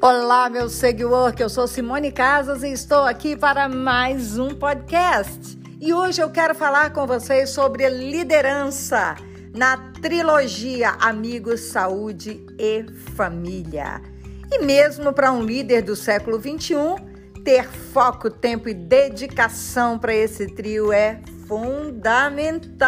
Olá, meu seguidor, eu sou Simone Casas e estou aqui para mais um podcast. E hoje eu quero falar com vocês sobre liderança na trilogia Amigos, Saúde e Família. E mesmo para um líder do século 21, ter foco, tempo e dedicação para esse trio é fundamental.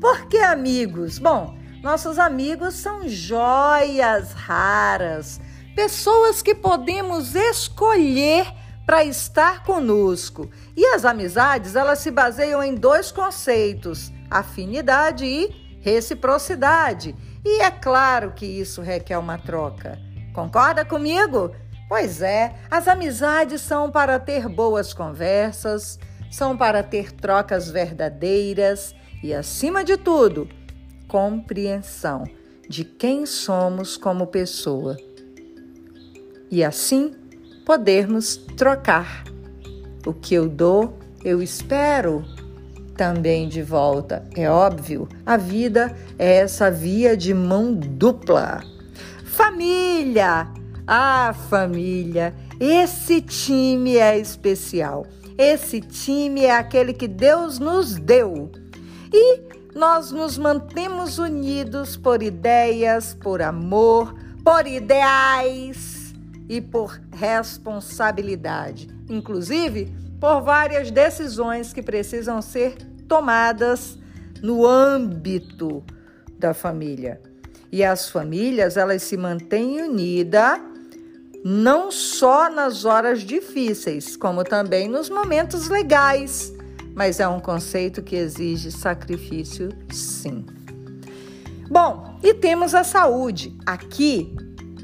Por que amigos? Bom, nossos amigos são joias raras, pessoas que podemos escolher para estar conosco. E as amizades, elas se baseiam em dois conceitos: afinidade e reciprocidade. E é claro que isso requer uma troca. Concorda comigo? Pois é, as amizades são para ter boas conversas, são para ter trocas verdadeiras e, acima de tudo, compreensão de quem somos como pessoa. E assim podermos trocar. O que eu dou, eu espero também de volta. É óbvio, a vida é essa via de mão dupla. Família! Ah, família! Esse time é especial. Esse time é aquele que Deus nos deu. E nós nos mantemos unidos por ideias, por amor, por ideais e por responsabilidade, inclusive por várias decisões que precisam ser tomadas no âmbito da família. E as famílias, elas se mantêm unidas não só nas horas difíceis, como também nos momentos legais mas é um conceito que exige sacrifício, sim. Bom, e temos a saúde. Aqui,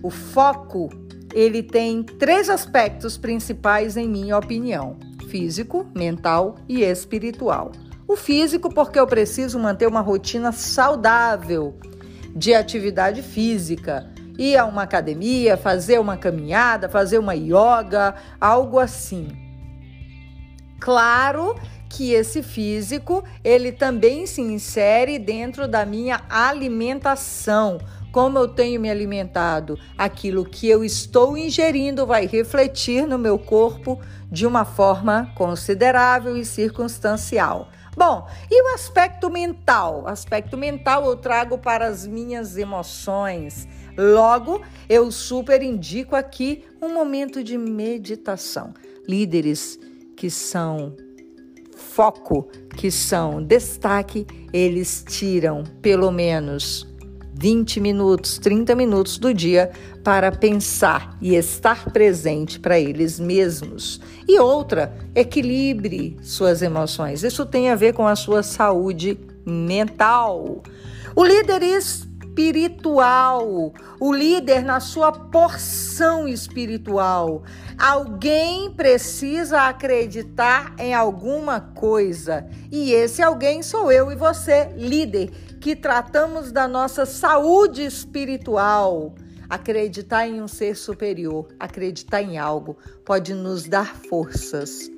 o foco ele tem três aspectos principais, em minha opinião: físico, mental e espiritual. O físico, porque eu preciso manter uma rotina saudável de atividade física, ir a uma academia, fazer uma caminhada, fazer uma yoga, algo assim. Claro que esse físico ele também se insere dentro da minha alimentação. Como eu tenho me alimentado, aquilo que eu estou ingerindo vai refletir no meu corpo de uma forma considerável e circunstancial. Bom, e o aspecto mental? O aspecto mental eu trago para as minhas emoções. Logo, eu super indico aqui um momento de meditação. Líderes que são foco, que são destaque, eles tiram pelo menos 20 minutos, 30 minutos do dia para pensar e estar presente para eles mesmos. E outra, equilibre suas emoções. Isso tem a ver com a sua saúde mental. O líder espiritual, o líder na sua porção espiritual. Alguém precisa acreditar em alguma coisa, e esse alguém sou eu e você, líder, que tratamos da nossa saúde espiritual. Acreditar em um ser superior, acreditar em algo, pode nos dar forças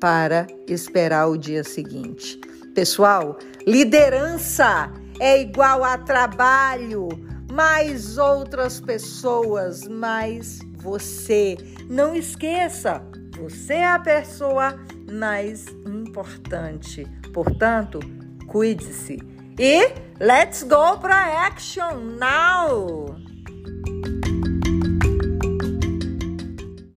para esperar o dia seguinte. Pessoal, liderança é igual a trabalho, mais outras pessoas, mais você. Não esqueça, você é a pessoa mais importante. Portanto, cuide-se. E let's go para action now!